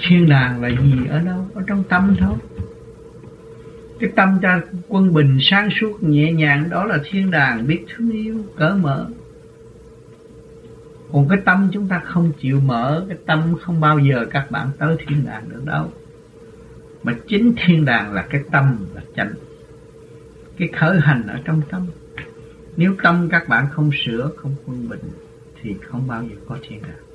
thiên đàng là gì? Ở đâu? Ở trong tâm thôi. Cái tâm ta quân bình sáng suốt, nhẹ nhàng, đó là thiên đàng, biết thương yêu, cởi mở. Còn cái tâm chúng ta không chịu mở, cái tâm không bao giờ các bạn tới thiên đàng được đâu. Mà chính thiên đàng là cái tâm là chánh. Cái khởi hành ở trong tâm. Nếu tâm các bạn không sửa, không quân bình, thì không bao giờ có thiên đàng.